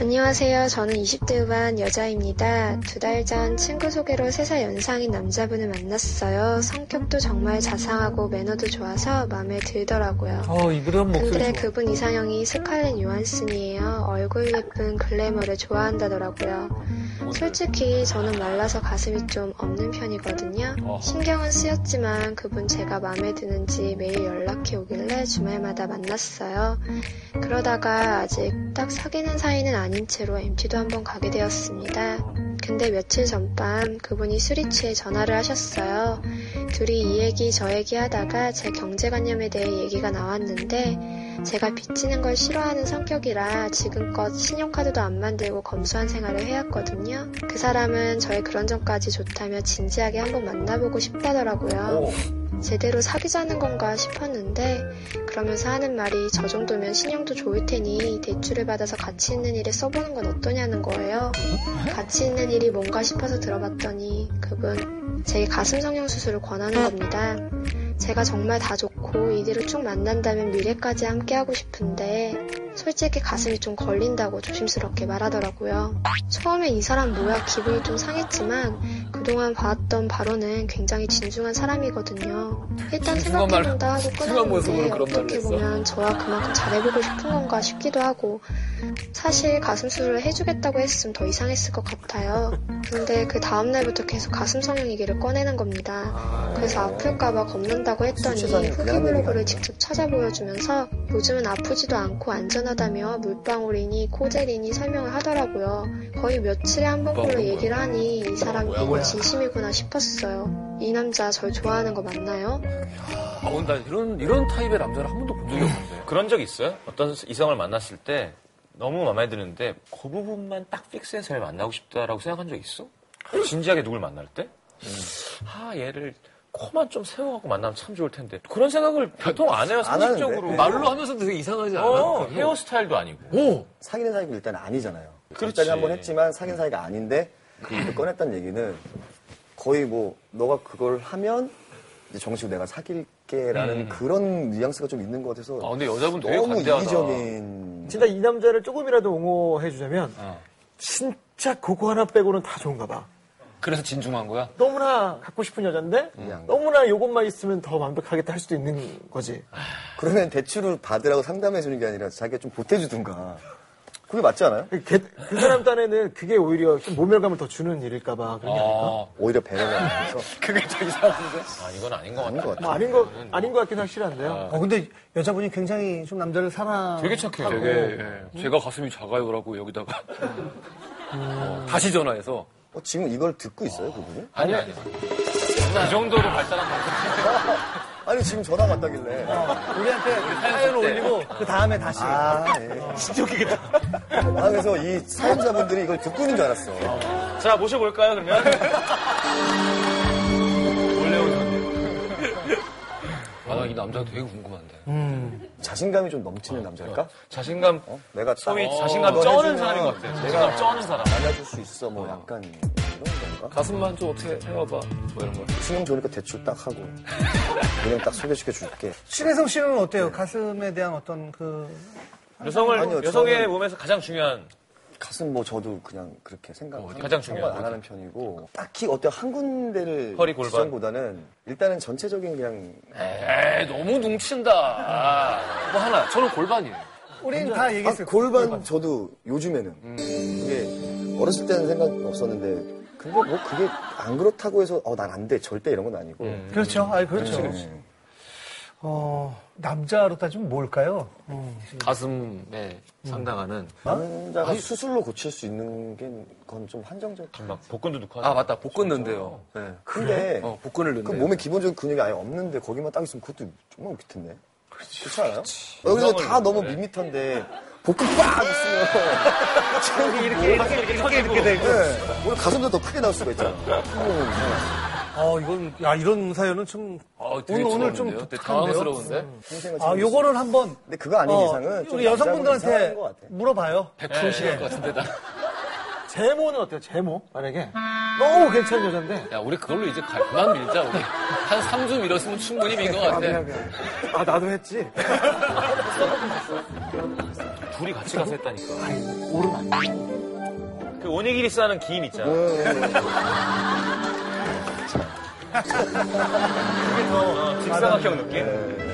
안녕하세요. 저는 20대 후반 여자입니다. 두 달 전 친구 소개로 3살 연상인 남자분을 만났어요. 성격도 정말 자상하고 매너도 좋아서 마음에 들더라고요. 어, 이분은 목소리 근데 좋아. 그분 이상형이 스칼렛 요한슨이에요. 얼굴 예쁜 글래머를 좋아한다더라고요. 솔직히 저는 말라서 가슴이 좀 없는 편이거든요. 어허. 신경은 쓰였지만 그분 제가 마음에 드는지 매일 연락해 오길래 주말마다 만났어요. 그러다가 아직 딱 사귀는 사이는 아닌 채로 MT도 한번 가게 되었습니다. 근데 며칠 전밤 그분이 술이 취해 전화를 하셨어요. 둘이 이 얘기 저 얘기 하다가 제 경제관념에 대해 얘기가 나왔는데 제가 빚지는 걸 싫어하는 성격이라 지금껏 신용카드도 안 만들고 검소한 생활을 해왔거든요. 그 사람은 저의 그런 점까지 좋다며 진지하게 한번 만나보고 싶다더라고요. 제대로 사귀자는 건가 싶었는데 그러면서 하는 말이 저 정도면 신용도 좋을 테니 대출을 받아서 가치 있는 일에 써보는 건 어떠냐는 거예요. 가치 있는 일이 뭔가 싶어서 들어봤더니 그분 제게 가슴 성형 수술을 권하는 겁니다. 제가 정말 다 좋고 이대로 쭉 만난다면 미래까지 함께하고 싶은데 솔직히 가슴이 좀 걸린다고 조심스럽게 말하더라고요. 처음에 이 사람 뭐야 기분이 좀 상했지만 그동안 봐왔던 바로는 굉장히 진중한 사람이거든요. 일단 말- 생각해본다 하고 끊었는데 어떻게. 보면 저와 그만큼 잘해보고 싶은 건가 싶기도 하고 사실 가슴 수술을 해주겠다고 했으면 더 이상했을 것 같아요. 근데 그 다음날부터 계속 가슴 성형 얘기를 꺼내는 겁니다. 그래서 아플까봐 겁난다고 했더니 후기 블로그를 직접 찾아 보여주면서 요즘은 아프지도 않고 안전하다며 물방울이니 코젤이니 설명을 하더라고요. 거의 며칠에 한 번꼴로 얘기를 하니 이 사람 이거. 진심이구나 싶었어요. 이 남자 절 좋아하는 거 맞나요? 아, 나 이런, 이런 타입의 남자를 한 번도 본 적이 없는데. 그런 적 있어요? 어떤 이성을 만났을 때 너무 마음에 드는데 그 부분만 딱 픽스해서 만나고 싶다라고 생각한 적 있어? 진지하게 누굴 만날 때? 아 얘를 코만 좀 세워갖고 만나면 참 좋을 텐데 그런 생각을 보통 안 해요 안? 상식적으로 네. 말로 하면서도 되게 이상하지 않아? 어, 헤어스타일도 아니고 오! 사귀는 사이가 일단 아니잖아요. 그렇지. 한번 했지만 사귄 사이가 아닌데 그걸 꺼냈다는 얘기는 거의 뭐 너가 그걸 하면 정식으로 내가 사귈게라는 음. 그런 뉘앙스가 좀 있는 것 같아서 아, 근데 여자분 되게 너무 관대하다. 이기적인 진짜 이 남자를 조금이라도 옹호해주자면 어. 진짜 그거 하나 빼고는 다 좋은가 봐. 그래서 진중한 거야? 너무나 갖고 싶은 여잔데 그냥. 너무나 요것만 있으면 더 완벽하겠다 할 수도 있는 거지. 그러면 대출을 받으라고 상담해 주는 게 아니라 자기가 좀 보태주든가 그게 맞지 않아요? 그, 걔- 그 사람 딴에는 그게 오히려 좀 모멸감을 더 주는 일일까봐 그런 게 아닐까? 아, 오히려 배려가 하면서 그게 더 이상한데? 아 이건 아닌 것 아닌 같아 것 같아요. 뭐 아닌 거 아닌 것 같긴 확실한데요. 어, 근데 여자분이 굉장히 좀 남자를 사랑. 되게 착해요 되게, 예. 제가 가슴이 작아요라고 여기다가. 어, 다시 전화해서. 어, 지금 이걸 듣고 있어요 그분이? 아니 아니 그 정도로 발달한 방송 아니 지금 전화 왔다길래. 우리한테 사연을 올리고 그 다음에 다시. 아 예. 진짜 웃기겠다. 아 그래서 이 사연자분들이 이걸 듣고 있는 줄 알았어. 자 모셔볼까요 그러면 아, 나이 남자 되게 궁금한데. 자신감이 좀 넘치는 남자일까? 자신감 어? 내가 딱 소위 어, 자신감 쩌는 사람인 것 같아요 내가 자신감 쩌는 사람 알려줄 수 있어 뭐 약간 이런 건가? 가슴만 좀 어떻게 세워봐. 뭐 이런 거. 신경 좋으니까 대출 딱 하고 그냥 딱 소개시켜 줄게 신혜성 씨는 어때요? 가슴에 대한 어떤 그. 여성을 아니요, 여성의 저는- 몸에서 가장 중요한 가슴 뭐 저도 그냥 그렇게 생각 어, 가장 중요한 안 하는 편이고 딱히 어떤 한 군데를 허리, 골반. 지정보다는 일단은 전체적인 그냥 에이, 너무 뭉친다. 뭐 하나, 저는 골반이에요. 우린 다 아, 얘기했어요. 골반 저도 요즘에는 그게 어렸을 때는 생각 없었는데 근데 뭐 그게 안 그렇다고 해서 어 난 안 돼 절대 이런 건 아니고 그렇죠. 아 그렇죠. 네. 어, 남자로 따지면 뭘까요? 어. 가슴에 상당하는. 남자가 수술로 고칠 수 있는 게 그건 좀 한정적. 막 복근도 넣고 아, 맞다. 복근 넣는데요. 네. 근데 어, 복근을 그 넣는데. 몸에 기본적인 근육이 아예 없는데 거기만 딱 있으면 그것도 정말 웃길 텐데. 그렇지 않아요? 여기서 다 너무 밋밋한데 복근 빡 있으면 이렇게, 이렇게, 이렇게, 이렇게, 이렇게 되고. 네. 오늘 가슴도 더 크게 나올 수가 있잖아. 어, 이건, 야, 이런 사연은 좀. 어, 되게 오늘, 오늘 좀? 당황스러운데? 평생을 아, 챙길 수 요거는 한번. 근데 그거 아닌 어, 이상은 좀 우리 여성분들한테. 물어봐요. 100% 싫을 것 같은데, 나. 제모는 어때요? 제모 만약에 너무 괜찮은 여잔데. 야, 우리 그걸로 이제 가, 그만 밀자, 우리. 한 3주 밀었으면 충분히 민것 아, 같아. 미안, 미안. 아, 나도 했지. 둘이 같이 가서 했다니까. 아이, 오르면 안 돼. 그 오니기리스 하는 기인 있잖아. 그게 더 어, 직사각형 느낌?